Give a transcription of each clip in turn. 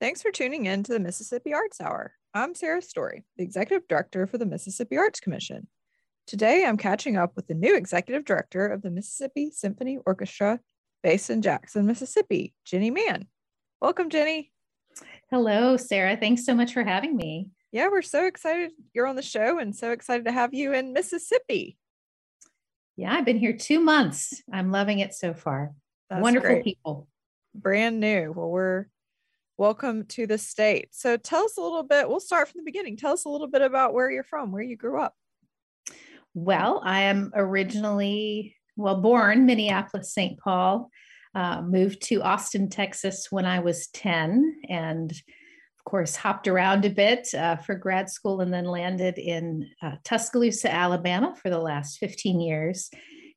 Thanks for tuning in to the Mississippi Arts Hour. I'm Sarah Story, the Executive Director for the Mississippi Arts Commission. Today, I'm catching up with the new Executive Director of the Mississippi Symphony Orchestra based in Jackson, Mississippi, Jenny Mann. Welcome, Jenny. Hello, Sarah. Thanks so much for having me. Yeah, we're so excited you're on the show and so excited to have you in Mississippi. Yeah, I've been here two months. I'm loving it so far. That's Wonderful great. people. Brand new. Well, we're welcome to the state. So tell us a little bit. We'll start from the beginning. Tell us a little bit about where you're from, where you grew up. Well, I am originally, well, born Minneapolis, St. Paul. Uh, moved to Austin, Texas when I was 10, and of course, hopped around a bit uh, for grad school and then landed in uh, Tuscaloosa, Alabama for the last 15 years,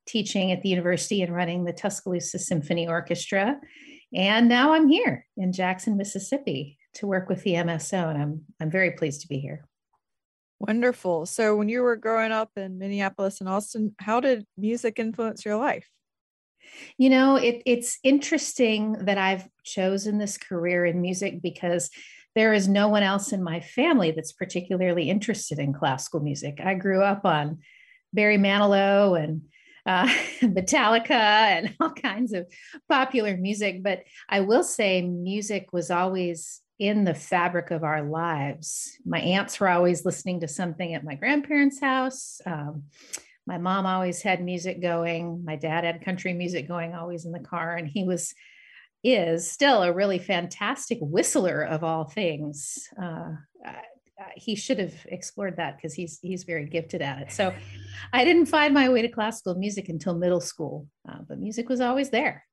teaching at the university and running the Tuscaloosa Symphony Orchestra. And now I'm here in Jackson, Mississippi to work with the MSO, and I'm, I'm very pleased to be here. Wonderful. So, when you were growing up in Minneapolis and Austin, how did music influence your life? You know, it, it's interesting that I've chosen this career in music because there is no one else in my family that's particularly interested in classical music. I grew up on Barry Manilow and uh, Metallica and all kinds of popular music. But I will say, music was always in the fabric of our lives. My aunts were always listening to something at my grandparents' house. Um, my mom always had music going. My dad had country music going always in the car. And he was, is still a really fantastic whistler of all things. Uh, he should have explored that because he's he's very gifted at it. So I didn't find my way to classical music until middle school, uh, but music was always there.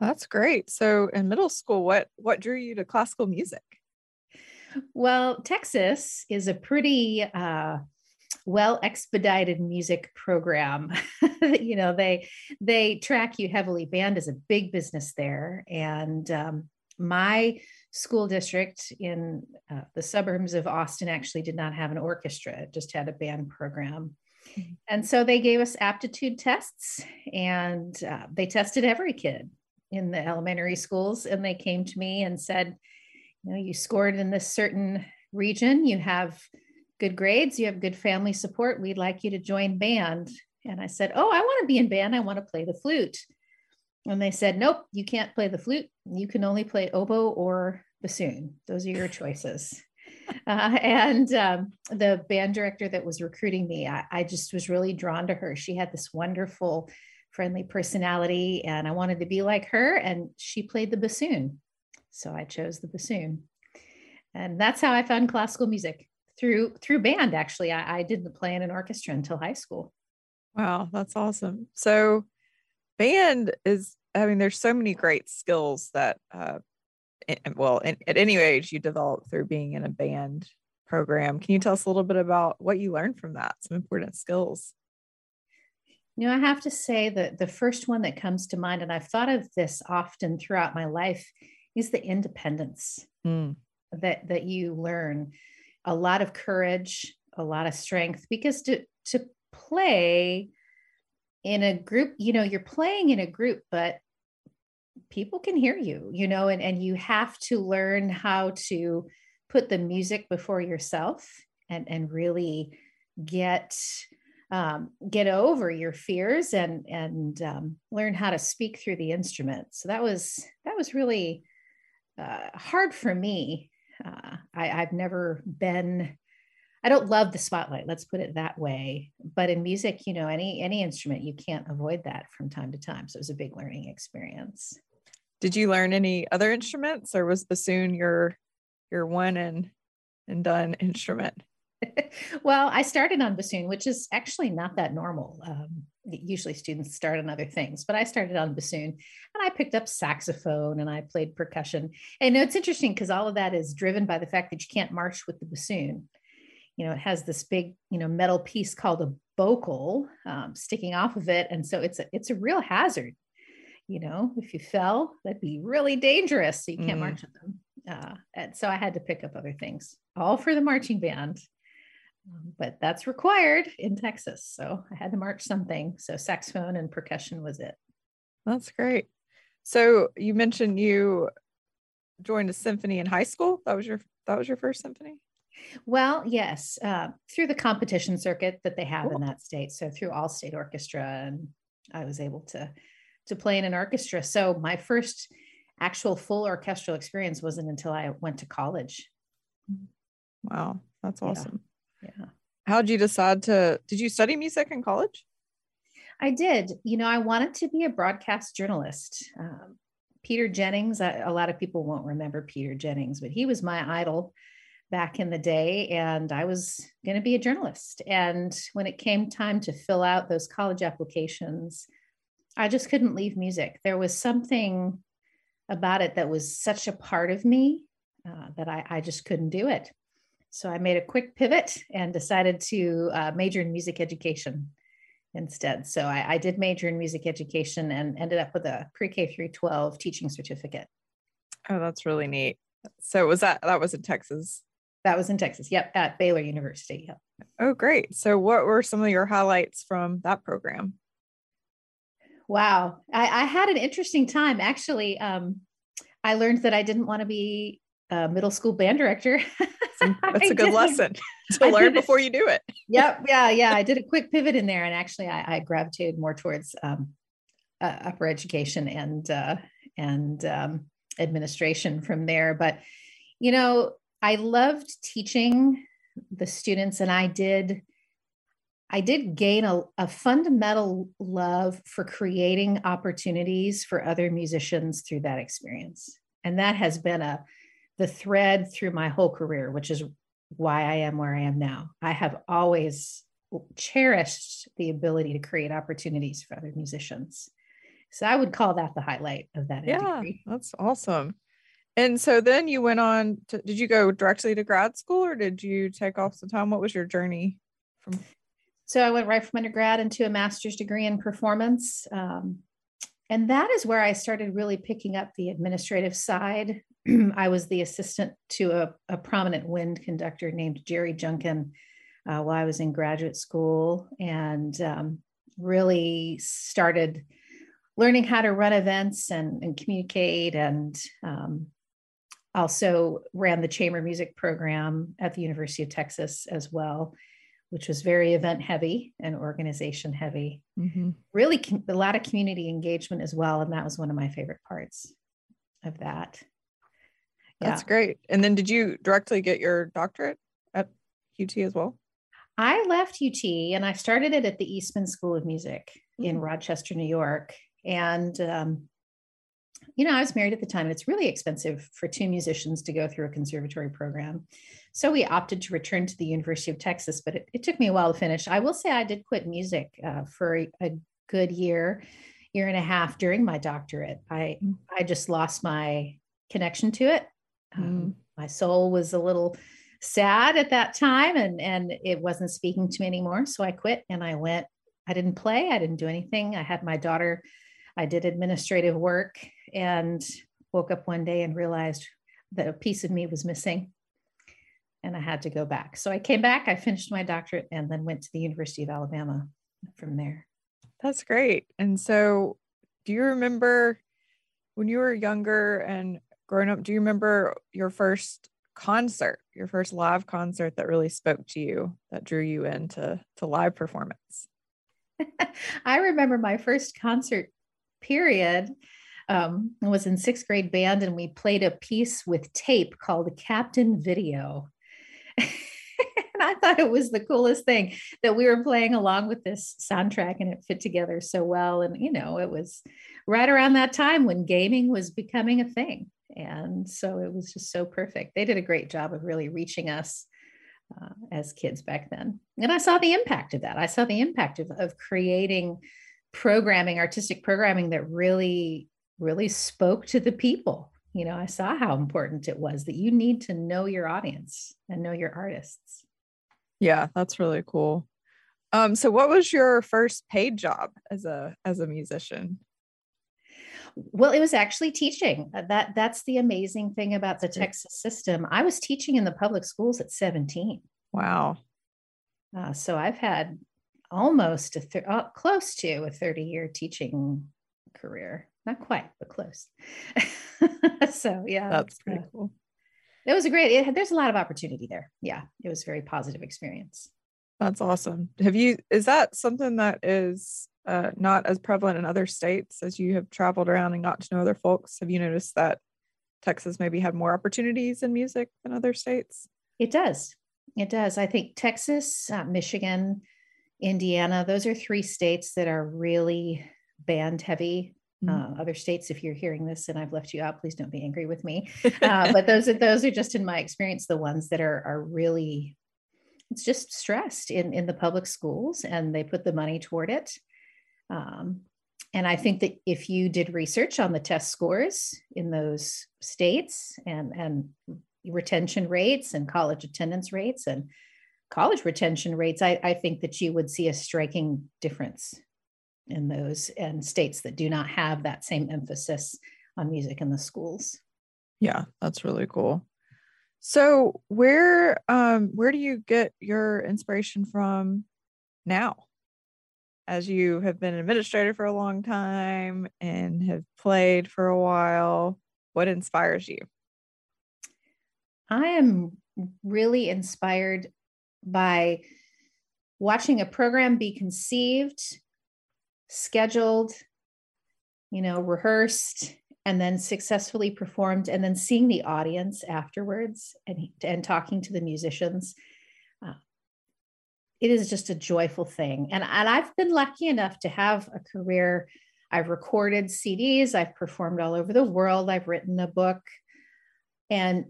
That's great. So in middle school, what what drew you to classical music? Well, Texas is a pretty uh, well expedited music program you know they they track you heavily band is a big business there and um, my school district in uh, the suburbs of austin actually did not have an orchestra it just had a band program mm-hmm. and so they gave us aptitude tests and uh, they tested every kid in the elementary schools and they came to me and said you know you scored in this certain region you have good grades, you have good family support. We'd like you to join band. And I said, Oh, I want to be in band. I want to play the flute. And they said, Nope, you can't play the flute. You can only play oboe or bassoon. Those are your choices. Uh, and um, the band director that was recruiting me, I, I just was really drawn to her. She had this wonderful, friendly personality, and I wanted to be like her. And she played the bassoon. So I chose the bassoon. And that's how I found classical music through through band actually I, I didn't play in an orchestra until high school wow that's awesome so band is i mean there's so many great skills that uh well in, at any age you develop through being in a band program. Can you tell us a little bit about what you learned from that some important skills? You know i have to say that the first one that comes to mind and i've thought of this often throughout my life is the independence mm. that that you learn. A lot of courage, a lot of strength, because to, to play in a group, you know, you're playing in a group, but people can hear you, you know, and, and you have to learn how to put the music before yourself and, and really get um, get over your fears and and um, learn how to speak through the instrument. So that was that was really uh, hard for me uh, I, I've never been I don't love the spotlight, let's put it that way. But in music, you know, any any instrument, you can't avoid that from time to time. So it was a big learning experience. Did you learn any other instruments or was bassoon your your one and and done instrument? well, I started on bassoon, which is actually not that normal. Um, usually students start on other things, but I started on bassoon and I picked up saxophone and I played percussion. And you know, it's interesting because all of that is driven by the fact that you can't march with the bassoon. You know, it has this big, you know, metal piece called a bocal um, sticking off of it. And so it's a, it's a real hazard. You know, if you fell, that'd be really dangerous. So you can't mm. march with them. Uh, and so I had to pick up other things, all for the marching band. Um, but that's required in Texas. So I had to march something. So saxophone and percussion was it. That's great. So you mentioned you joined a symphony in high school. That was your that was your first symphony. Well, yes, uh, through the competition circuit that they have cool. in that state. So through all state orchestra, and I was able to to play in an orchestra. So my first actual full orchestral experience wasn't until I went to college. Wow, that's awesome. Yeah. yeah. How did you decide to? Did you study music in college? I did. You know, I wanted to be a broadcast journalist. Um, Peter Jennings, a, a lot of people won't remember Peter Jennings, but he was my idol back in the day and I was going to be a journalist. And when it came time to fill out those college applications, I just couldn't leave music. There was something about it that was such a part of me uh, that I, I, just couldn't do it. So I made a quick pivot and decided to uh, major in music education instead. So I, I, did major in music education and ended up with a pre-K through 12 teaching certificate. Oh, that's really neat. So was that that was in Texas? That was in Texas. Yep, at Baylor University. Yep. Oh, great. So, what were some of your highlights from that program? Wow, I, I had an interesting time. Actually, um, I learned that I didn't want to be a middle school band director. That's a good lesson to I learn before you do it. yep. Yeah. Yeah. I did a quick pivot in there, and actually, I, I gravitated more towards um, uh, upper education and uh, and um, administration from there. But you know, I loved teaching the students, and I did. I did gain a, a, fundamental love for creating opportunities for other musicians through that experience. And that has been a the thread through my whole career, which is why I am where I am now. I have always cherished the ability to create opportunities for other musicians. So I would call that the highlight of that. Yeah, degree. that's awesome. And so then you went on to, did you go directly to grad school or did you take off some time? What was your journey from? So I went right from undergrad into a master's degree in performance. Um, and that is where I started really picking up the administrative side. I was the assistant to a, a, prominent wind conductor named Jerry Junkin uh, while I was in graduate school and um, really started learning how to run events and, and communicate and um, also ran the chamber music program at the University of Texas as well, which was very event heavy and organization heavy. Mm-hmm. Really, a lot of community engagement as well. And that was one of my favorite parts of that. That's great. And then did you directly get your doctorate at UT as well? I left UT and I started it at the Eastman School of Music mm-hmm. in Rochester, New York. And um, you know, I was married at the time, and it's really expensive for two musicians to go through a conservatory program. So we opted to return to the University of Texas, but it, it took me a while to finish. I will say I did quit music uh, for a, a, good year, year and a half during my doctorate. I mm. I just lost my connection to it. Um, mm. My soul was a little sad at that time, and and it wasn't speaking to me anymore. So I quit, and I went. I didn't play. I didn't do anything. I had my daughter I did administrative work and woke up one day and realized that a piece of me was missing and I had to go back. So I came back, I finished my doctorate, and then went to the University of Alabama from there. That's great. And so, do you remember when you were younger and growing up? Do you remember your first concert, your first live concert that really spoke to you, that drew you into to live performance? I remember my first concert period um, I was in sixth grade band and we played a piece with tape called Captain Video. and I thought it was the coolest thing that we were playing along with this soundtrack and it fit together so well. And, you know, it was right around that time when gaming was becoming a thing. And so it was just so perfect. They did a great job of really reaching us uh, as kids back then. And I saw the impact of that. I saw the impact of, of creating programming, artistic programming that really, really spoke to the people. You know, I saw how important it was that you need to know your audience and know your artists. Yeah, that's really cool. Um, so what was your first paid job as a as a musician? Well, it was actually teaching. Uh, that that's the amazing thing about the Texas system. I was teaching in the public schools at 17. Wow. Uh, so I've had almost a th- uh, close to a 30 year teaching career. Not quite, but close. so yeah, that's pretty uh, cool. It was a great. It, there's a lot of opportunity there. Yeah, it was a very positive experience. That's awesome. Have you? Is that something that is uh, not as prevalent in other states as you have traveled around and got to know other folks? Have you noticed that Texas maybe had more opportunities in music than other states? It does. It does. I think Texas, uh, Michigan, Indiana, those are three states that are really band heavy. Uh, other states, if you're hearing this and I've left you out, please don't be angry with me. Uh, but those are those are just in my experience the ones that are are really it's just stressed in in the public schools, and they put the money toward it. Um, and I think that if you did research on the test scores in those states and, and retention rates and college attendance rates and college retention rates, I, I think that you would see a striking difference in those and states that do not have that same emphasis on music in the schools. Yeah, that's really cool. So where um where do you get your inspiration from now? as you have been an administrator for a long time and have played for a while, what inspires you? I am really inspired by watching a program be conceived, scheduled, you know, rehearsed, and then successfully performed, and then seeing the audience afterwards and, and talking to the musicians uh, it is just a joyful thing. And, and I've been lucky enough to have a career. I've recorded CDs, I've performed all over the world, I've written a book. And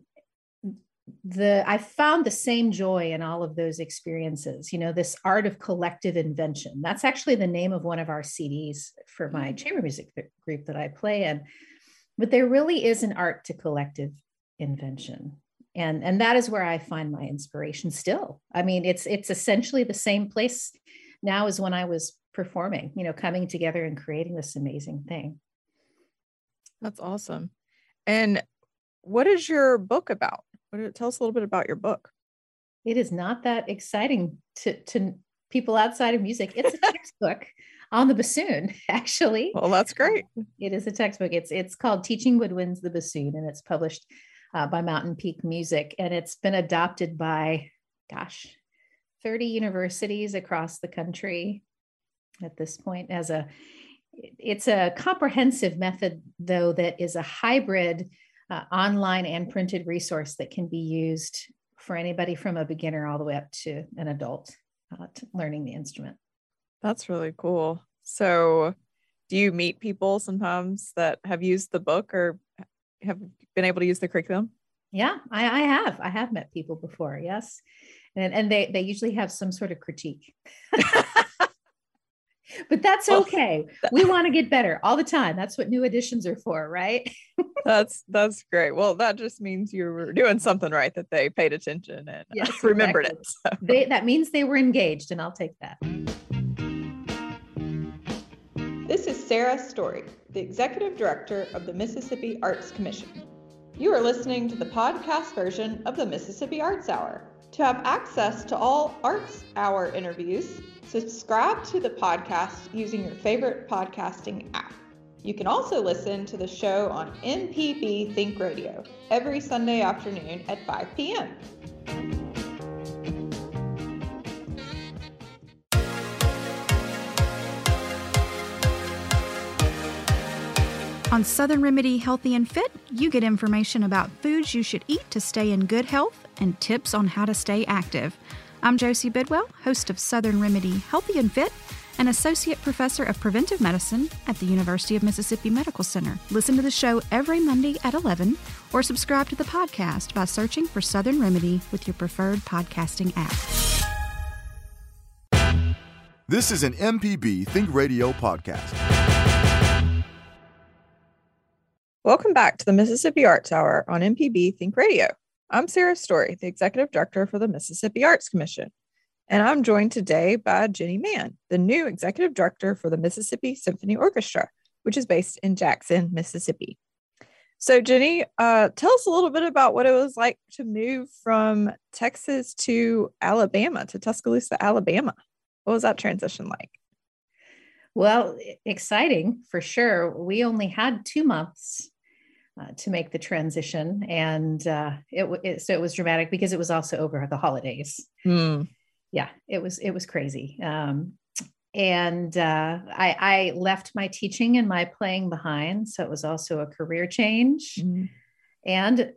the I found the same joy in all of those experiences. You know, this art of collective invention. That's actually the name of one of our CDs for my mm-hmm. chamber music group that I play in. But there really is an art to collective invention and and that is where i find my inspiration still i mean it's it's essentially the same place now as when i was performing you know coming together and creating this amazing thing that's awesome and what is your book about what tell us a little bit about your book. It is not that exciting to to people outside of music. It's a textbook on the bassoon actually. Well that's great. it is a textbook. It's it's called teaching woodwinds the bassoon and it's published uh, by Mountain Peak Music. And it's been adopted by, gosh, 30 universities across the country at this point as a it's a comprehensive method though that is a hybrid uh, online and printed resource that can be used for anybody from a beginner all the way up to an adult uh, to learning the instrument that's really cool so do you meet people sometimes that have used the book or have been able to use the curriculum? Yeah, I, I have. I have met people before. Yes, and and they they usually have some sort of critique. but that's okay. we want to get better all the time. That's what new editions are for, right? that's that's great. Well, that just means you were doing something right that they paid attention and yes, remembered exactly. it. So. They, that means they were engaged, and I'll take that. This is Sarah Story, the Executive Director of the Mississippi Arts Commission. You are listening to the podcast version of the Mississippi Arts Hour. To have access to all Arts Hour interviews, subscribe to the podcast using your favorite podcasting app. You can also listen to the show on MPB Think Radio every Sunday afternoon at 5 p.m. On Southern Remedy Healthy and Fit, you get information about foods you should eat to stay in good health and tips on how to stay active. I'm Josie Bidwell, host of Southern Remedy Healthy and Fit, and associate professor of preventive medicine at the University of Mississippi Medical Center. Listen to the show every Monday at 11 or subscribe to the podcast by searching for Southern Remedy with your preferred podcasting app. This is an MPB Think Radio podcast. Welcome back to the Mississippi Arts Hour on MPB Think Radio. I'm Sarah Story, the Executive Director for the Mississippi Arts Commission. And I'm joined today by Jenny Mann, the new executive director for the Mississippi Symphony Orchestra, which is based in Jackson, Mississippi. So, Jenny, uh, tell us a little bit about what it was like to move from Texas to Alabama, to Tuscaloosa, Alabama. What was that transition like? Well, exciting for sure. We only had two months uh, to make the transition, and uh, it, it, so it was dramatic because it was also over the holidays. Mm yeah, it was it was crazy. Um, and uh, I, I left my teaching and my playing behind, so it was also a career change, mm-hmm. and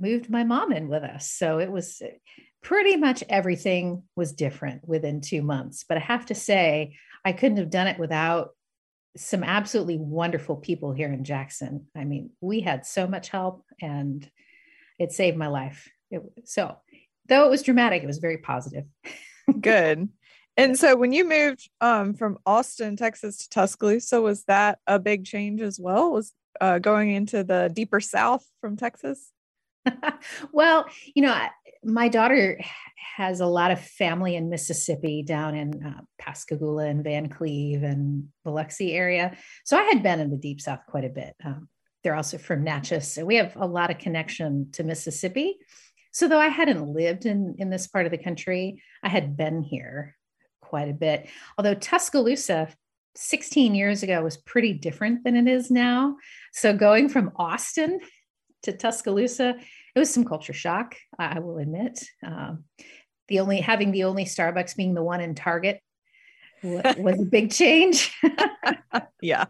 moved my mom in with us. So it was pretty much everything was different within two months. But I have to say, I couldn't have done it without some absolutely wonderful people here in Jackson. I mean, we had so much help, and it saved my life. It, so, though it was dramatic, it was very positive. Good. And so when you moved um, from Austin, Texas to Tuscaloosa, was that a big change as well? Was uh, going into the deeper South from Texas? well, you know, my daughter has a lot of family in Mississippi down in uh, Pascagoula and Vancleave and Biloxi area. So I had been in the deep South quite a bit. Um, they're also from Natchez. So we have a lot of connection to Mississippi. So though I hadn't lived in, in this part of the country, I had been here quite a bit. Although Tuscaloosa 16 years ago was pretty different than it is now. So going from Austin to Tuscaloosa, it was some culture shock, I will admit. Um, the only having the only Starbucks being the one in Target was a big change. yeah.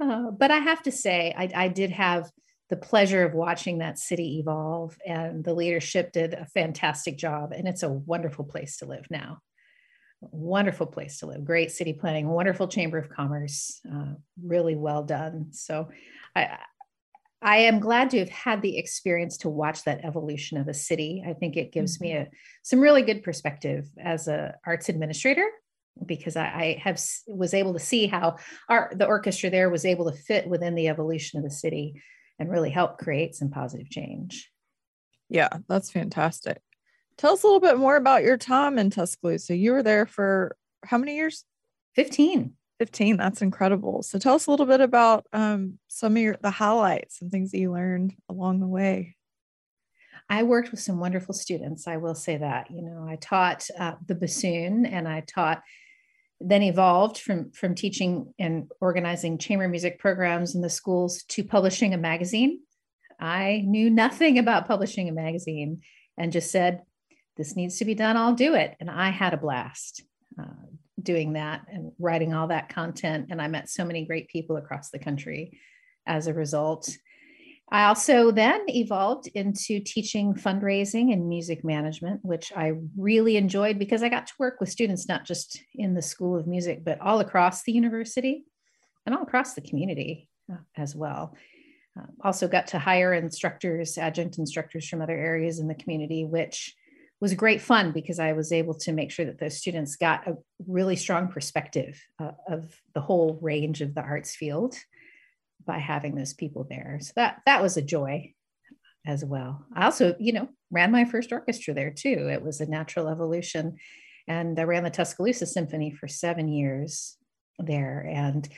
Uh, but I have to say, I, I did have the pleasure of watching that city evolve and the leadership did a fantastic job and it's a wonderful place to live now wonderful place to live great city planning wonderful chamber of commerce uh, really well done so i i am glad to have had the experience to watch that evolution of a city i think it gives mm-hmm. me a some really good perspective as a arts administrator because I, I, have was able to see how our the orchestra there was able to fit within the evolution of the city and really help create some positive change. Yeah, that's fantastic. Tell us a little bit more about your time in Tuscaloosa. So, you were there for how many years? 15. 15. That's incredible. So tell us a little bit about um, some of your the highlights and things that you learned along the way. I worked with some wonderful students. I will say that. You know, I taught uh, the bassoon and I taught then evolved from from teaching and organizing chamber music programs in the schools to publishing a magazine. I knew nothing about publishing a magazine and just said, "This needs to be done. I'll do it." And I had a blast uh, doing that and writing all that content. And I met so many great people across the country as a result. I also then evolved into teaching fundraising and music management, which I really enjoyed because I got to work with students not just in the School of Music, but all across the university and all across the community uh, as well. Uh, also got to hire instructors, adjunct instructors from other areas in the community, which was great fun because I was able to make sure that those students got a really strong perspective uh, of the whole range of the arts field by having those people there. So that that was a joy as well. I also, you know, ran my first orchestra there too. It was a natural evolution. And I ran the Tuscaloosa Symphony for seven years there and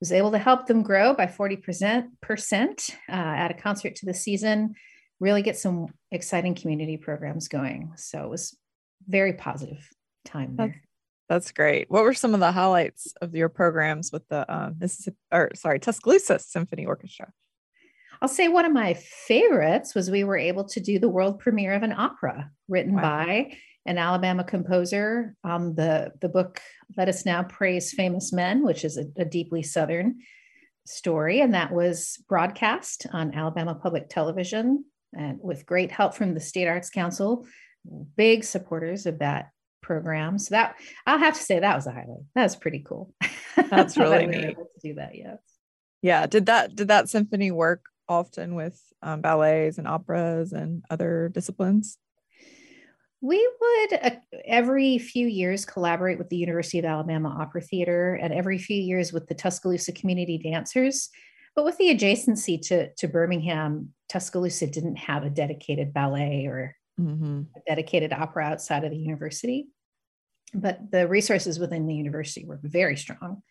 was able to help them grow by 40%, uh, at a concert to the season, really get some exciting community programs going. So it was very positive time there. That's great. What were some of the highlights of your programs with the uh, Mississippi, or sorry, Tuscaloosa Symphony Orchestra? I'll say one of my favorites was we were able to do the world premiere of an opera written wow. by an Alabama composer. Um, the the book "Let Us Now Praise Famous Men," which is a, a deeply Southern story, and that was broadcast on Alabama Public Television, and with great help from the State Arts Council, big supporters of that program. So that I'll have to say that was a highlight. That was pretty cool. That's really neat. able to do that. Yes. Yeah. Did that did that symphony work often with um, ballets and operas and other disciplines? We would uh, every few years collaborate with the University of Alabama Opera Theater and every few years with the Tuscaloosa Community Dancers. But with the adjacency to, to Birmingham, Tuscaloosa didn't have a dedicated ballet or Mm-hmm. a dedicated opera outside of the university. But the resources within the university were very strong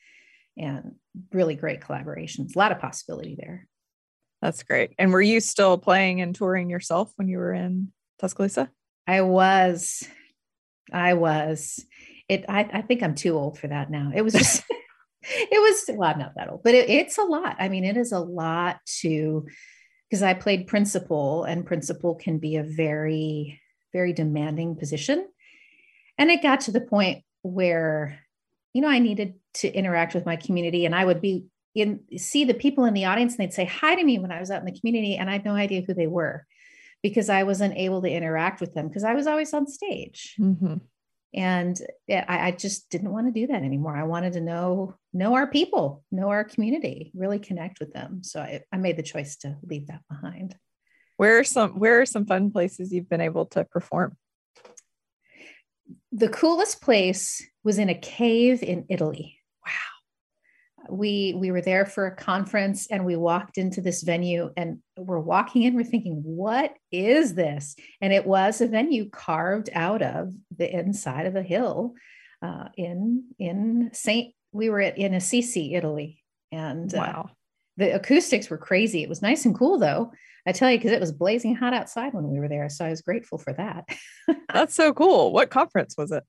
and really great collaborations, a lot of possibility there. That's great. And were you still playing and touring yourself when you were in Tuscaloosa? I was, I was. It. I, I think I'm too old for that now. It was just. it was. Well, I'm not that old, but it, it's a lot. I mean, it is a lot to, because I played principal, and principal can be a very, very demanding position, and it got to the point where, you know, I needed to interact with my community, and I would be in see the people in the audience, and they'd say hi to me when I was out in the community, and I had no idea who they were because I wasn't able to interact with them because I was always on stage. Mm-hmm. And I, I, just didn't want to do that anymore. I wanted to know know our people, know our community, really connect with them. So I, I made the choice to leave that behind. Where are some Where are some fun places you've been able to perform? The coolest place was in a cave in Italy. We we were there for a conference and we walked into this venue and we're walking in we're thinking what is this and it was a venue carved out of the inside of a hill uh, in in Saint we were at, in Assisi Italy and uh, Wow. The acoustics were crazy it was nice and cool though I tell you because it was blazing hot outside when we were there so I was grateful for that That's so cool. What conference was it?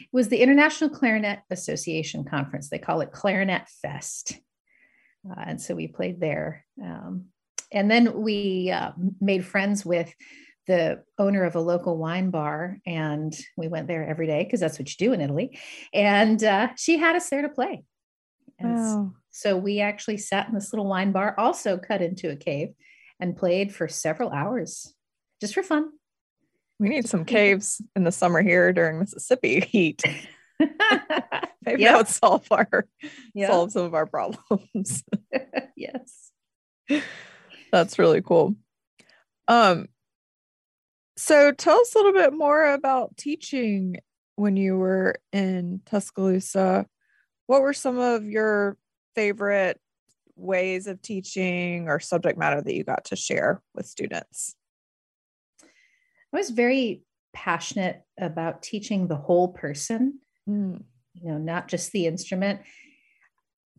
It was the International Clarinet Association conference. They call it Clarinet Fest. Uh, and so we played there. Um, and then we uh, made friends with the owner of a local wine bar. And we went there every day because that's what you do in Italy. And uh, she had us there to play. And Wow. So we actually sat in this little wine bar, also cut into a cave, and played for several hours just for fun. We need some caves in the summer here during Mississippi heat. Maybe Yeah. that would solve our Yeah. solve some of our problems. yes. That's really cool. Um so tell us a little bit more about teaching when you were in Tuscaloosa. What were some of your favorite ways of teaching or subject matter that you got to share with students? I was very passionate about teaching the whole person, Mm, you know, not just the instrument.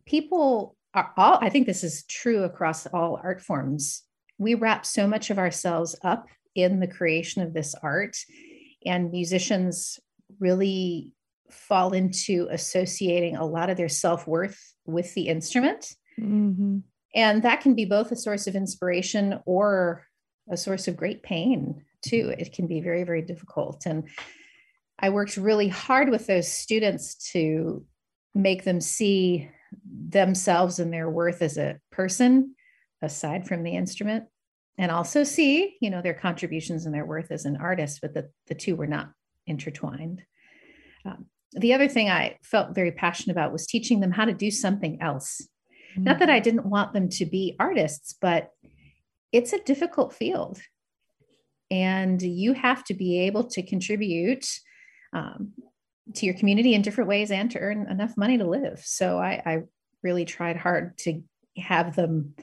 People are all, I think this is true across all art forms. We wrap so much of ourselves up in the creation of this art, and musicians really fall into associating a lot of their self worth with the instrument. mhm. And that can be both a source of inspiration or a source of great pain, too. It can be very, very difficult. And I worked really hard with those students to make them see themselves and their worth as a person aside from the instrument and also see you know their contributions and their worth as an artist but the, the two were not intertwined um, the other thing i felt very passionate about was teaching them how to do something else not that I didn't want them to be artists, but it's a difficult field. And you have to be able to contribute um, to your community in different ways and to earn enough money to live. So I, I really tried hard to have them,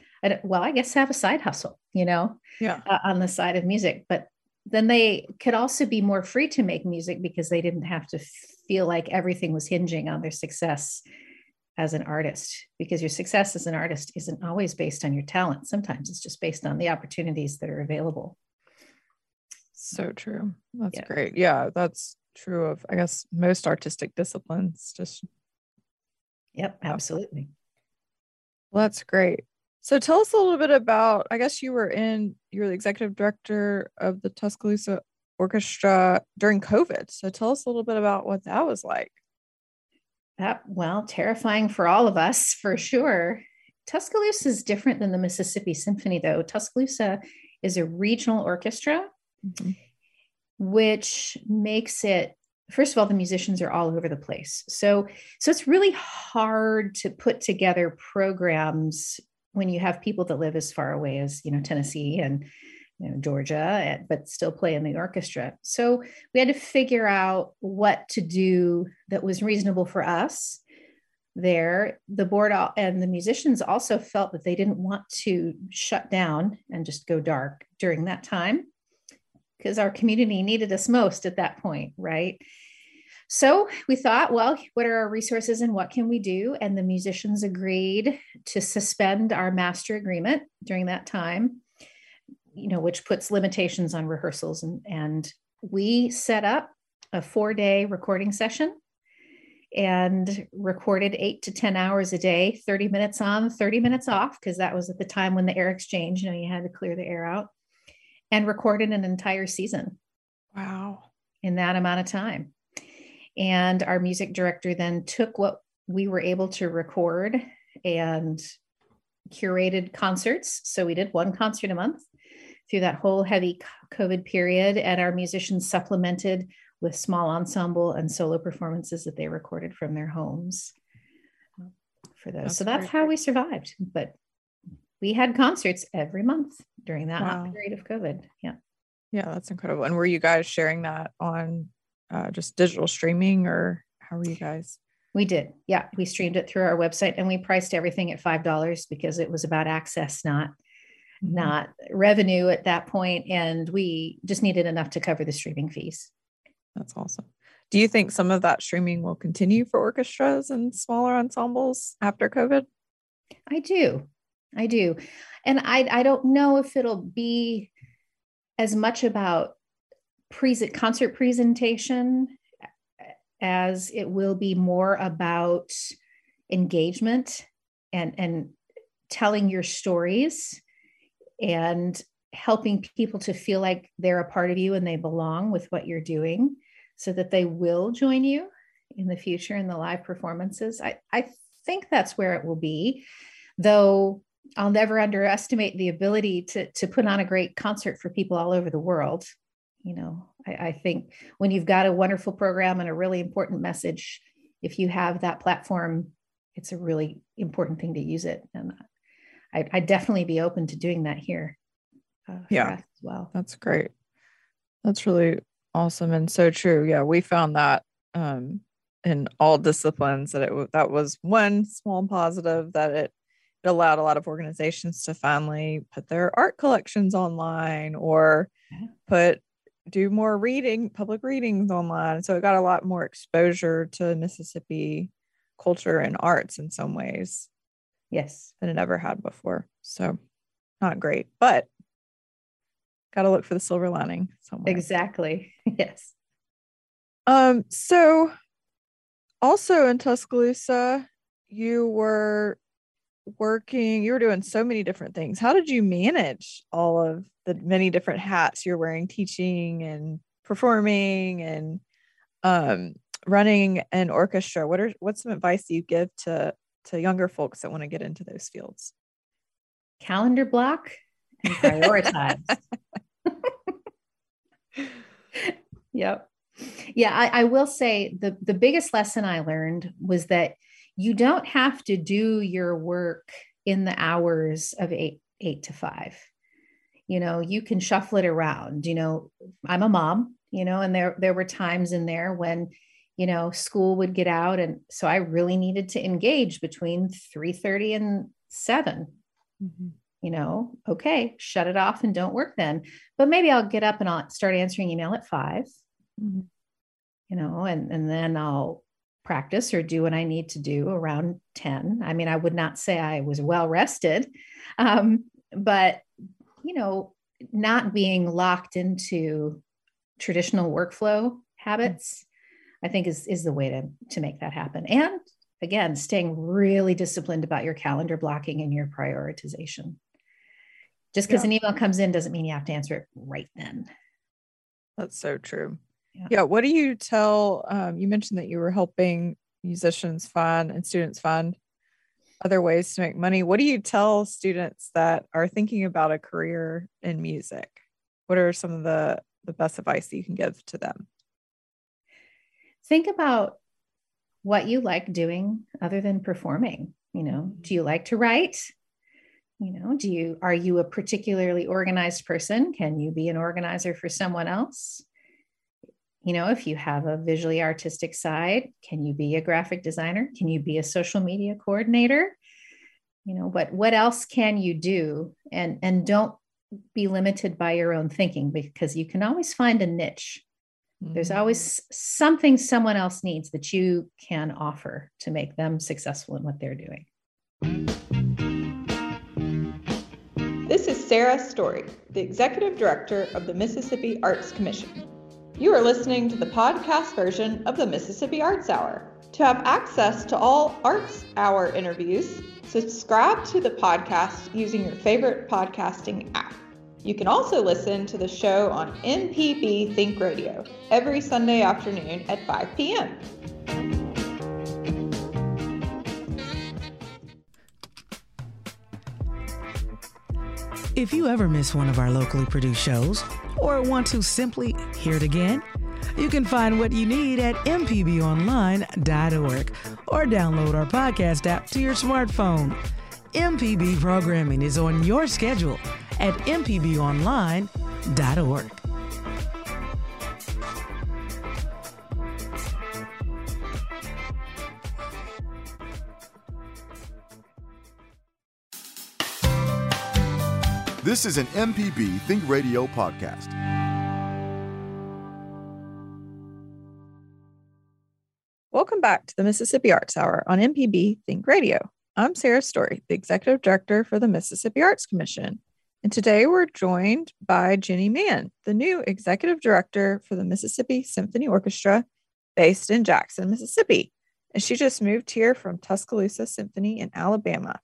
well, I guess have a side hustle, you know, Yeah. uh, on the side of music. But then they could also be more free to make music because they didn't have to feel like everything was hinging on their success as an artist because your success as an artist isn't always based on your talent sometimes it's just based on the opportunities that are available So true. That's Yeah. great. Yeah, that's true of I guess most artistic disciplines. Just yep absolutely well, that's great. So tell us a little bit about I guess you were in you were the executive director of the Tuscaloosa Orchestra during COVID. So tell us a little bit about what that was like. that well terrifying for all of us for sure tuscaloosa is different than the mississippi symphony though tuscaloosa is a regional orchestra mm-hmm. which makes it first of all the musicians are all over the place so so it's really hard to put together programs when you have people that live as far away as you know tennessee and you know, georgia eh, but still play in the orchestra so we had to figure out what to do that was reasonable for us there the board and the musicians also felt that they didn't want to shut down and just go dark during that time because our community needed us most at that point, right? So we thought, well, what are our resources and what can we do? And the musicians agreed to suspend our master agreement during that time, you know, which puts limitations on rehearsals. And, and we set up a four day recording session and recorded eight to 10 hours a day, 30 minutes on, 30 minutes off, because that was at the time when the air exchange, you know, you had to clear the air out and recorded an entire season. Wow. In that amount of time. And our music director then took what we were able to record and curated concerts. So we did one concert a month through that whole heavy COVID period. And our musicians supplemented with small ensemble and solo performances that they recorded from their homes for those. That's so that's how we survived. But we had concerts every month during that wow. period of COVID. Yeah. Yeah, that's incredible. And were you guys sharing that on uh, just digital streaming or how were you guys? We did. Yeah. We streamed it through our website and we priced everything at $5 because it was about access, not mm-hmm. not revenue at that point and we just needed enough to cover the streaming fees. That's awesome. Do you think some of that streaming will continue for orchestras and smaller ensembles after COVID? I do. I do. And I, I don't know if it'll be as much about pre- concert presentation as it will be more about engagement and, and telling your stories and helping people to feel like they're a part of you and they belong with what you're doing so that they will join you in the future in the live performances. I, I think that's where it will be, though I'll never underestimate the ability to to put on a great concert for people all over the world. You know, I, I think when you've got a wonderful program and a really important message, if you have that platform, it's a really important thing to use it. And I, I'd definitely be open to doing that here. Uh, yeah, as well. That's great. That's really awesome and so true. Yeah, we found that um, in all disciplines that it that was one small positive that it it allowed a lot of organizations to finally put their art collections online or put do more reading public readings online so it got a lot more exposure to mississippi culture and arts in some ways yes. than it ever had before so not great but got to look for the silver lining somewhere. Exactly. Yes. Um so also in tuscaloosa you were working you were doing so many different things. How did you manage all of the many different hats you're wearing teaching and performing and um, running an orchestra? What are what's some advice you give to to younger folks that want to get into those fields? Calendar block and prioritize. Yep. Yeah I, I will say the the biggest lesson i learned was that you don't have to do your work in the hours of eight eight to five you know you can shuffle it around you know i'm a mom you know and there there were times in there when you know school would get out and so i really needed to engage between 3.30 and 7 mm-hmm. you know okay shut it off and don't work then but maybe i'll get up and i'll start answering email at 5 mm-hmm. you know and and then i'll practice or do what I need to do around 10. I mean, I would not say I was well rested, um, but, you know, not being locked into traditional workflow habits, I think is, is the way to, to make that happen. And again, staying really disciplined about your calendar blocking and your prioritization. Just because yeah. an email comes in doesn't mean you have to answer it right then. That's so true. Yeah. yeah. What do you tell? Um, you mentioned that you were helping musicians find and students find other ways to make money. What do you tell students that are thinking about a career in music? What are some of the the best advice that you can give to them? think about what you like doing other than performing. You know, do you like to write? You know, do you are you a particularly organized person? Can you be an organizer for someone else? You know, if you have a visually artistic side, can you be a graphic designer? Can you be a social media coordinator? You know, what what else can you do? And and don't be limited by your own thinking because you can always find a niche. Mm-hmm. There's always something someone else needs that you can offer to make them successful in what they're doing. This is Sarah Story, the Executive Director of the Mississippi Arts Commission. You are listening to the podcast version of the Mississippi Arts Hour. To have access to all Arts Hour interviews, subscribe to the podcast using your favorite podcasting app. You can also listen to the show on MPB Think Radio every Sunday afternoon at 5 p.m. If you ever miss one of our locally produced shows or want to simply hear it again, you can find what you need at mpbonline.org or download our podcast app to your smartphone. MPB programming is on your schedule at mpbonline.org. This is an MPB Think Radio podcast. Welcome back to the Mississippi Arts Hour on MPB Think Radio. I'm Sarah Story, the Executive Director for the Mississippi Arts Commission. And today we're joined by Jenny Mann, the new Executive Director for the Mississippi Symphony Orchestra based in Jackson, Mississippi. And she just moved here from Tuscaloosa Symphony in Alabama.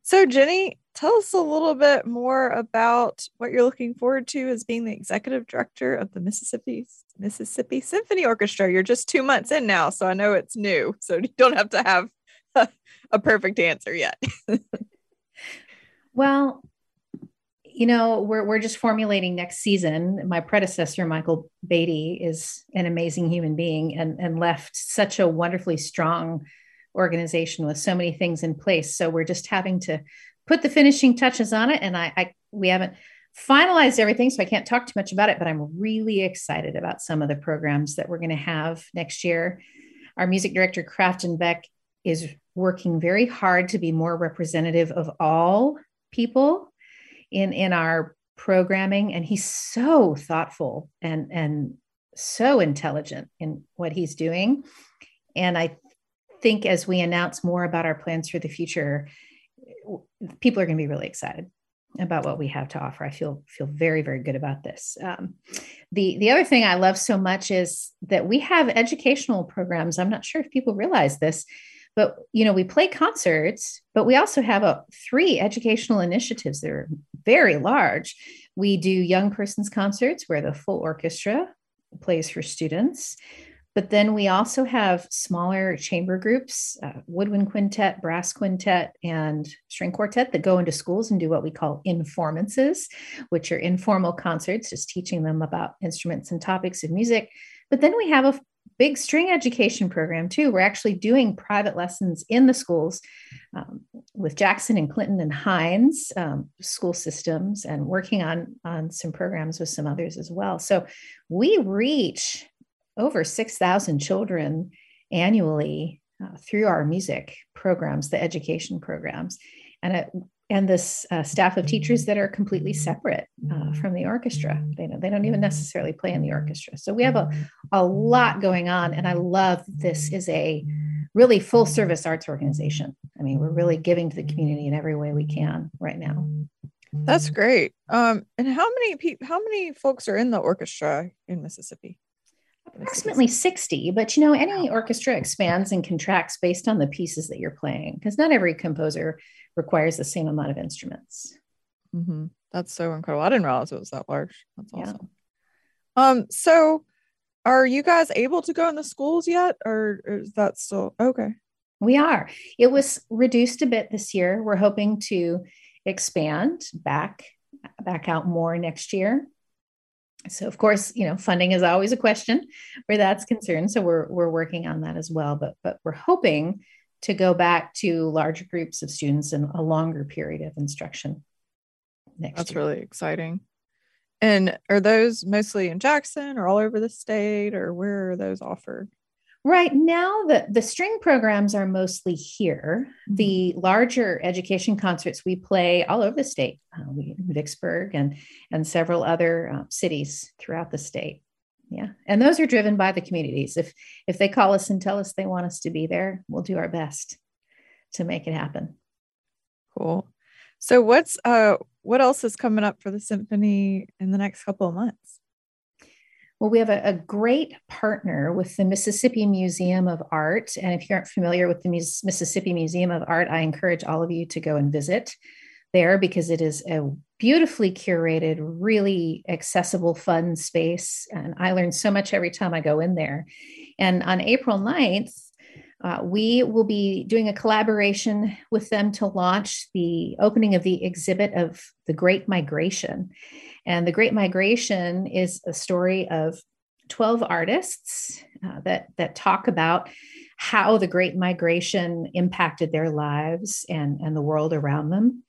So, Jenny, tell us a little bit more about what you're looking forward to as being the executive director of the Mississippi Mississippi Symphony Orchestra. You're just two months in now, so I know it's new, so you don't have to have a, a perfect answer yet. well, you know, we're we're just formulating next season. My predecessor, Michael Beatty, is an amazing human being and and left such a wonderfully strong organization with so many things in place. So we're just having to put the finishing touches on it. And I, I we haven't finalized everything, so I can't talk too much about it, but I'm really excited about some of the programs that we're going to have next year. Our music director, Crafton Beck, is working very hard to be more representative of all people in in our programming and he's so thoughtful and and so intelligent in what he's doing and i think as we announce more about our plans for the future, people are going to be really excited about what we have to offer. I feel feel very very good about this. Um, the the other thing I love so much is that we have educational programs. I'm not sure if people realize this, but you know we play concerts, but we also have a three educational initiatives that are very large. We do young persons concerts where the full orchestra plays for students. But then we also have smaller chamber groups, uh, woodwind quintet, brass quintet, and string quartet that go into schools and do what we call informances, which are informal concerts, just teaching them about instruments and topics of music. But then we have a big string education program too. We're actually doing private lessons in the schools um, with Jackson and Clinton and Hinds um, school systems and working on, on some programs with some others as well. So we reach over 6,000 children annually uh, through our music programs, the education programs, and it, and this uh, staff of teachers that are completely separate uh, from the orchestra. They don't, they don't even necessarily play in the orchestra. So we have a, a lot going on, and I love this is a really full service arts organization. I mean, we're really giving to the community in every way we can right now. That's great. Um, and how many people, how many folks are in the orchestra in Mississippi? Approximately 60 but you know any orchestra expands and contracts based on the pieces that you're playing because not every composer requires the same amount of instruments. Mm-hmm. that's so incredible. I didn't realize it was that large. That's awesome. Yeah. um so are you guys able to go in the schools yet or is that still okay. We are. It was reduced a bit this year. We're hoping to expand back back out more next year so of course you know funding is always a question where that's concerned. So we're we're working on that as well but but we're hoping to go back to larger groups of students in a longer period of instruction next that's year. really exciting. And are those mostly in jackson or all over the state or where are those offered Right now, the, the string programs are mostly here. Mm-hmm. The larger education concerts we play all over the state, uh, we, Vicksburg and, and several other uh, cities throughout the state. Yeah, and those are driven by the communities. If if they call us and tell us they want us to be there, we'll do our best to make it happen. Cool. So what's uh what else is coming up for the symphony in the next couple of months? Well, we have a, a, great partner with the Mississippi Museum of Art. And if you aren't familiar with the Mississippi Museum of Art, I encourage all of you to go and visit there because it is a beautifully curated, really accessible, fun space. And I learn so much every time I go in there. And on April 9th, uh, we will be doing a collaboration with them to launch the opening of the exhibit of the Great Migration. And The Great Migration is a story of 12 artists uh, that, that talk about how the Great Migration impacted their lives and, and the world around them.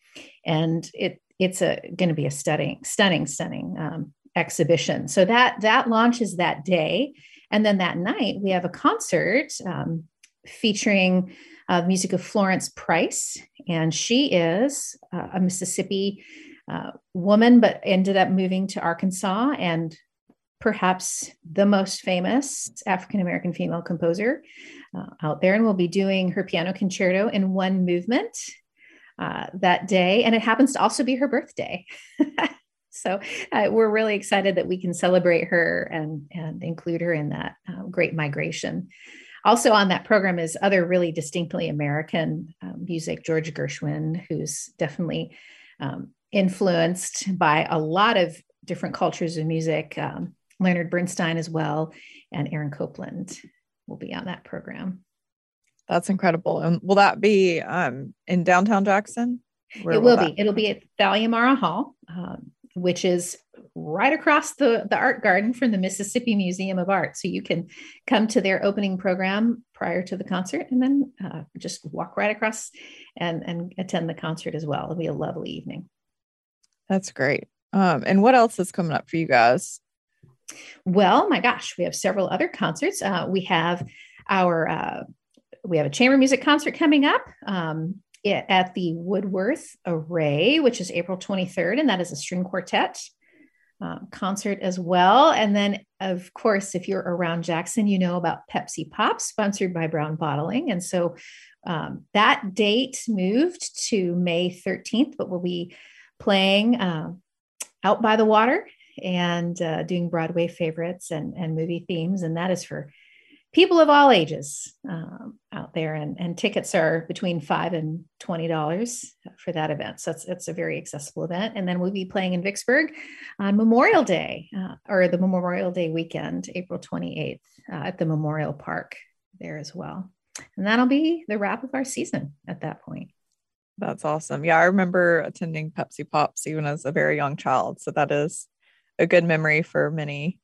And it, it's going to be a stunning, stunning, stunning um, exhibition. So that, that launches that day. And then that night, we have a concert um, featuring uh, music of Florence Price. And she is uh, a Mississippi uh, woman, but ended up moving to Arkansas and perhaps the most famous African American female composer uh, out there. And we'll be doing her piano concerto in one movement uh, that day. And it happens to also be her birthday. so uh, we're really excited that we can celebrate her and, and include her in that uh, great migration. Also on that program is other really distinctly American um, music. George Gershwin, who's definitely um, influenced by a lot of different cultures of music. Um, Leonard Bernstein as well, and Aaron Copland will be on that program. That's incredible. And will that be um, in downtown Jackson? Where it will, will be. It'll be at Thalia Mara Hall, um, which is right across the, the art garden from the Mississippi Museum of Art. So you can come to their opening program prior to the concert and then uh, just walk right across and, and attend the concert as well. It'll be a lovely evening. That's great. Um, and what else is coming up for you guys? Well, my gosh, we have several other concerts. Uh, we have our uh, we have a chamber music concert coming up um, at the Woodworth Array, which is April 23rd, and that is a string quartet uh, concert as well. And then, of course, if you're around Jackson, you know about Pepsi Pop, sponsored by Brown Bottling, and so um, that date moved to May 13th, but we'll be playing uh, out by the water and uh, doing Broadway favorites and, and movie themes. And that is for people of all ages um, out there. And, and tickets are between five and $20 for that event. So it's, it's a very accessible event. And then we'll be playing in Vicksburg on Memorial Day uh, or the Memorial Day weekend, April 28th uh, at the Memorial Park there as well. And that'll be the wrap of our season at that point. That's awesome. Yeah, I remember attending Pepsi Pops even as a very young child. So that is a good memory for many,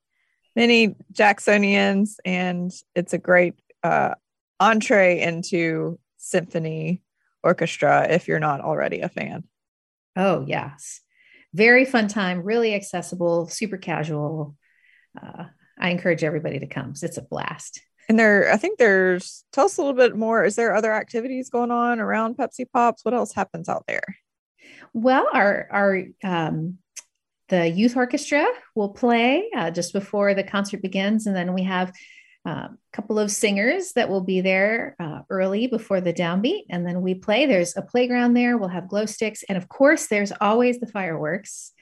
many Jacksonians. And it's a great uh, entree into symphony orchestra if you're not already a fan. Oh, yes. Very fun time, really accessible, super casual. Uh, I encourage everybody to come. It's a blast. And there, I think there's, tell us a little bit more. Is there other activities going on around Pepsi Pops? What else happens out there? Well, our, our, um, the youth orchestra will play uh, just before the concert begins. And then we have uh, a couple of singers that will be there uh, early before the downbeat. And then we play. There's a playground there. We'll have glow sticks. And of course, there's always the fireworks.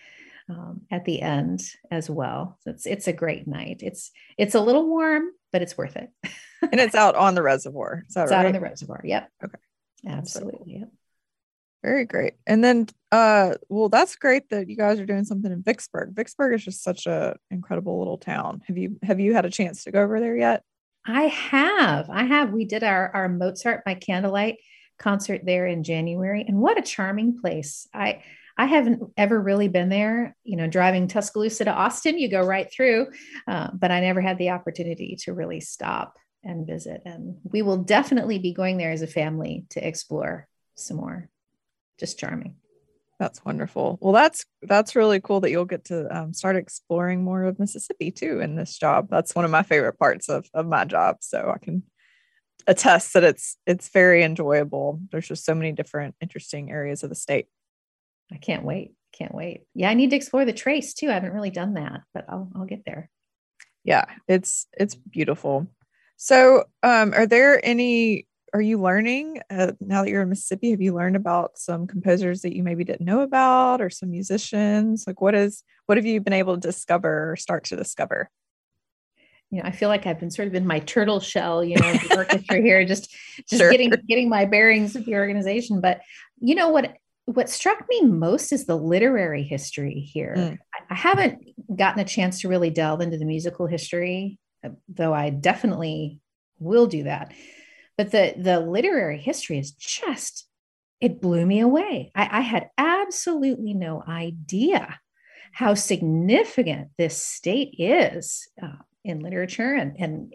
Um, at the end as well. So it's it's a great night. It's it's a little warm, but it's worth it. and it's out on the reservoir. Is it's right? out on the reservoir. Yep. Okay. Absolutely. Yep. Very great. And then uh well that's great that you guys are doing something in Vicksburg. Vicksburg is just such a incredible little town. Have you have you had a chance to go over there yet? I have. I have. We did our our Mozart by candlelight concert there in January and what a charming place. I I haven't ever really been there. You know, driving Tuscaloosa to Austin, you go right through, uh, but I never had the opportunity to really stop and visit. And we will definitely be going there as a family to explore some more. Just charming. That's wonderful. Well, that's that's really cool that you'll get to um, start exploring more of Mississippi too in this job. That's one of my favorite parts of of my job. So I can attest that it's it's very enjoyable. There's just so many different interesting areas of the state. I can't wait. Can't wait. Yeah, I need to explore the trace too. I haven't really done that, but I'll I'll get there. Yeah, it's it's beautiful. So, um, are there any are you learning uh, now that you're in Mississippi? Have you learned about some composers that you maybe didn't know about, or some musicians? Like, what is what have you been able to discover or start to discover? You know, I feel like I've been sort of in my turtle shell, you know, the orchestra here, just just sure. getting getting my bearings of the organization. But you know what what struck me most is the literary history here. Mm. I haven't gotten a chance to really delve into the musical history, though I definitely will do that but the the literary history is just it blew me away I, I had absolutely no idea how significant this state is uh, in literature and, and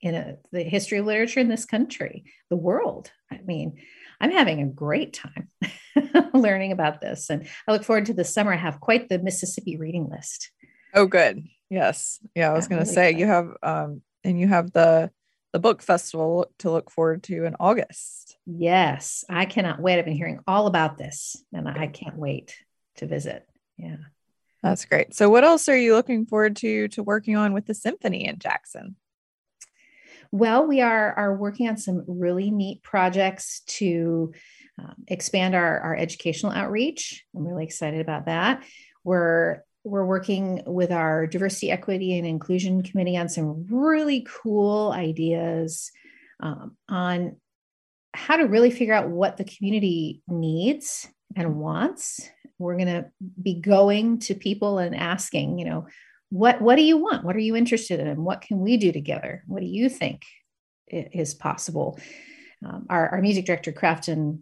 in a, the history of literature in this country, the world. I mean, I'm having a great time learning about this. And I look forward to the summer. I have quite the Mississippi reading list. Oh, good. Yes. Yeah. I was going to really say, you have, um, and you have the the book festival to look forward to in August. Yes, I cannot wait. I've been hearing all about this and I can't wait to visit. Yeah. That's great. So what else are you looking forward to to working on with the symphony in Jackson? Well, we are are working on some really neat projects to um, expand our, our educational outreach. I'm really excited about that. We're we're working with our diversity, equity, and inclusion committee on some really cool ideas um, on how to really figure out what the community needs and wants. We're going to be going to people and asking, you know, what what do you want? What are you interested in? What can we do together? What do you think is possible? Um, our, our music director, Crafton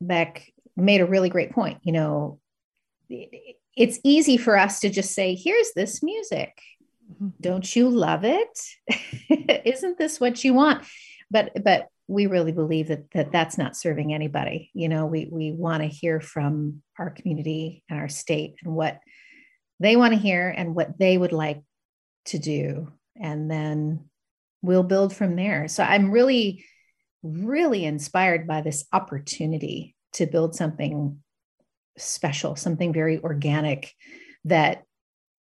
Beck, made a really great point. You know, it's easy for us to just say, here's this music. Mm-hmm. Don't you love it? Isn't this what you want? But but we really believe that, that that's not serving anybody. You know, we we want to hear from our community and our state and what they want to hear and what they would like to do. And then we'll build from there. So I'm really, really inspired by this opportunity to build something special, something very organic that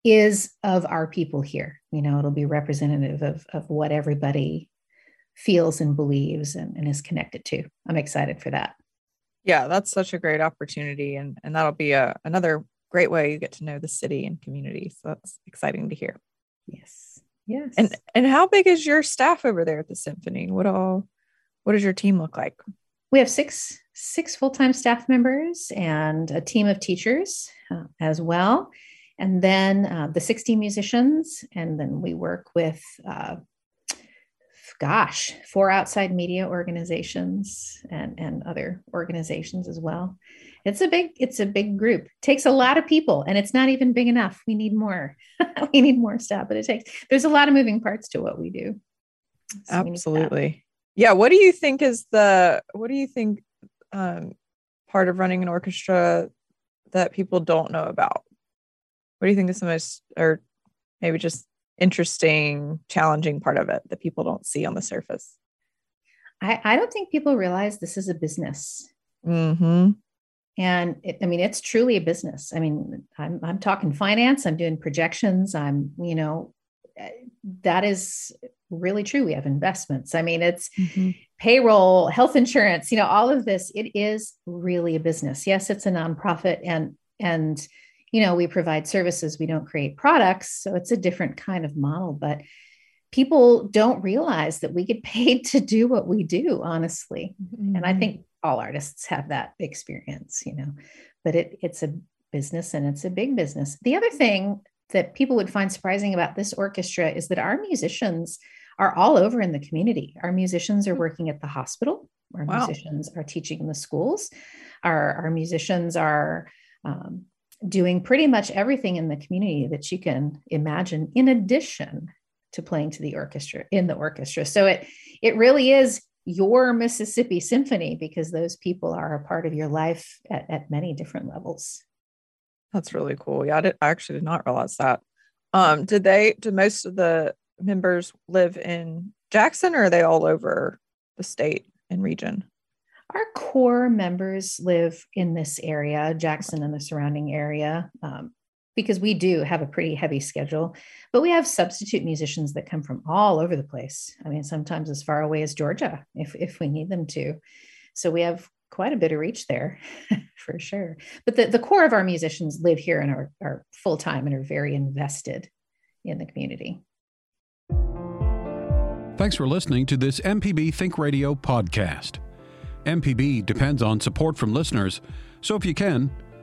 is of our people here. You know, it'll be representative of, of what everybody feels and believes and, and is connected to. I'm excited for that. Yeah, that's such a great opportunity. And, and that'll be a, another great way you get to know the city and community. So that's exciting to hear. Yes. Yes. And and how big is your staff over there at the symphony? What all what does your team look like? We have six six full-time staff members and a team of teachers uh, as well and then uh, the 60 musicians and then we work with uh, gosh four outside media organizations and, and other organizations as well it's a big it's a big group it takes a lot of people and it's not even big enough we need more we need more staff but it takes there's a lot of moving parts to what we do so absolutely we yeah what do you think is the what do you think um, part of running an orchestra that people don't know about? What do you think is the most, or maybe just interesting, challenging part of it that people don't see on the surface? I, I don't think people realize this is a business. Mm-hmm. And it, I mean, it's truly a business. I mean, I'm, I'm talking finance, I'm doing projections, I'm, you know, eh, that is really true. We have investments. I mean, it's mm-hmm. payroll, health insurance, you know, all of this. It is really a business. Yes, it's a nonprofit and and you know, we provide services, we don't create products. So it's a different kind of model, but people don't realize that we get paid to do what we do, honestly. Mm-hmm. And I think all artists have that experience, you know, but it it's a business and it's a big business. The other thing that people would find surprising about this orchestra is that our musicians are all over in the community. Our musicians are hmm. working at the hospital. Our wow. musicians are teaching in the schools. Our, our musicians are um, doing pretty much everything in the community that you can imagine, in addition to playing to the orchestra in the orchestra. So it it really is your Mississippi Symphony because those people are a part of your life at, at many different levels. That's really cool. Yeah, I, did, I actually did not realize that. Um, did they? Do most of the members live in Jackson, or are they all over the state and region? Our core members live in this area, Jackson and the surrounding area, um, because we do have a pretty heavy schedule. But we have substitute musicians that come from all over the place. I mean, sometimes as far away as Georgia, if if we need them to. So we have quite a bit of reach there for sure. But the, the core of our musicians live here and are, are full time and are very invested in the community. Thanks for listening to this MPB Think Radio podcast. MPB depends on support from listeners, so if you can,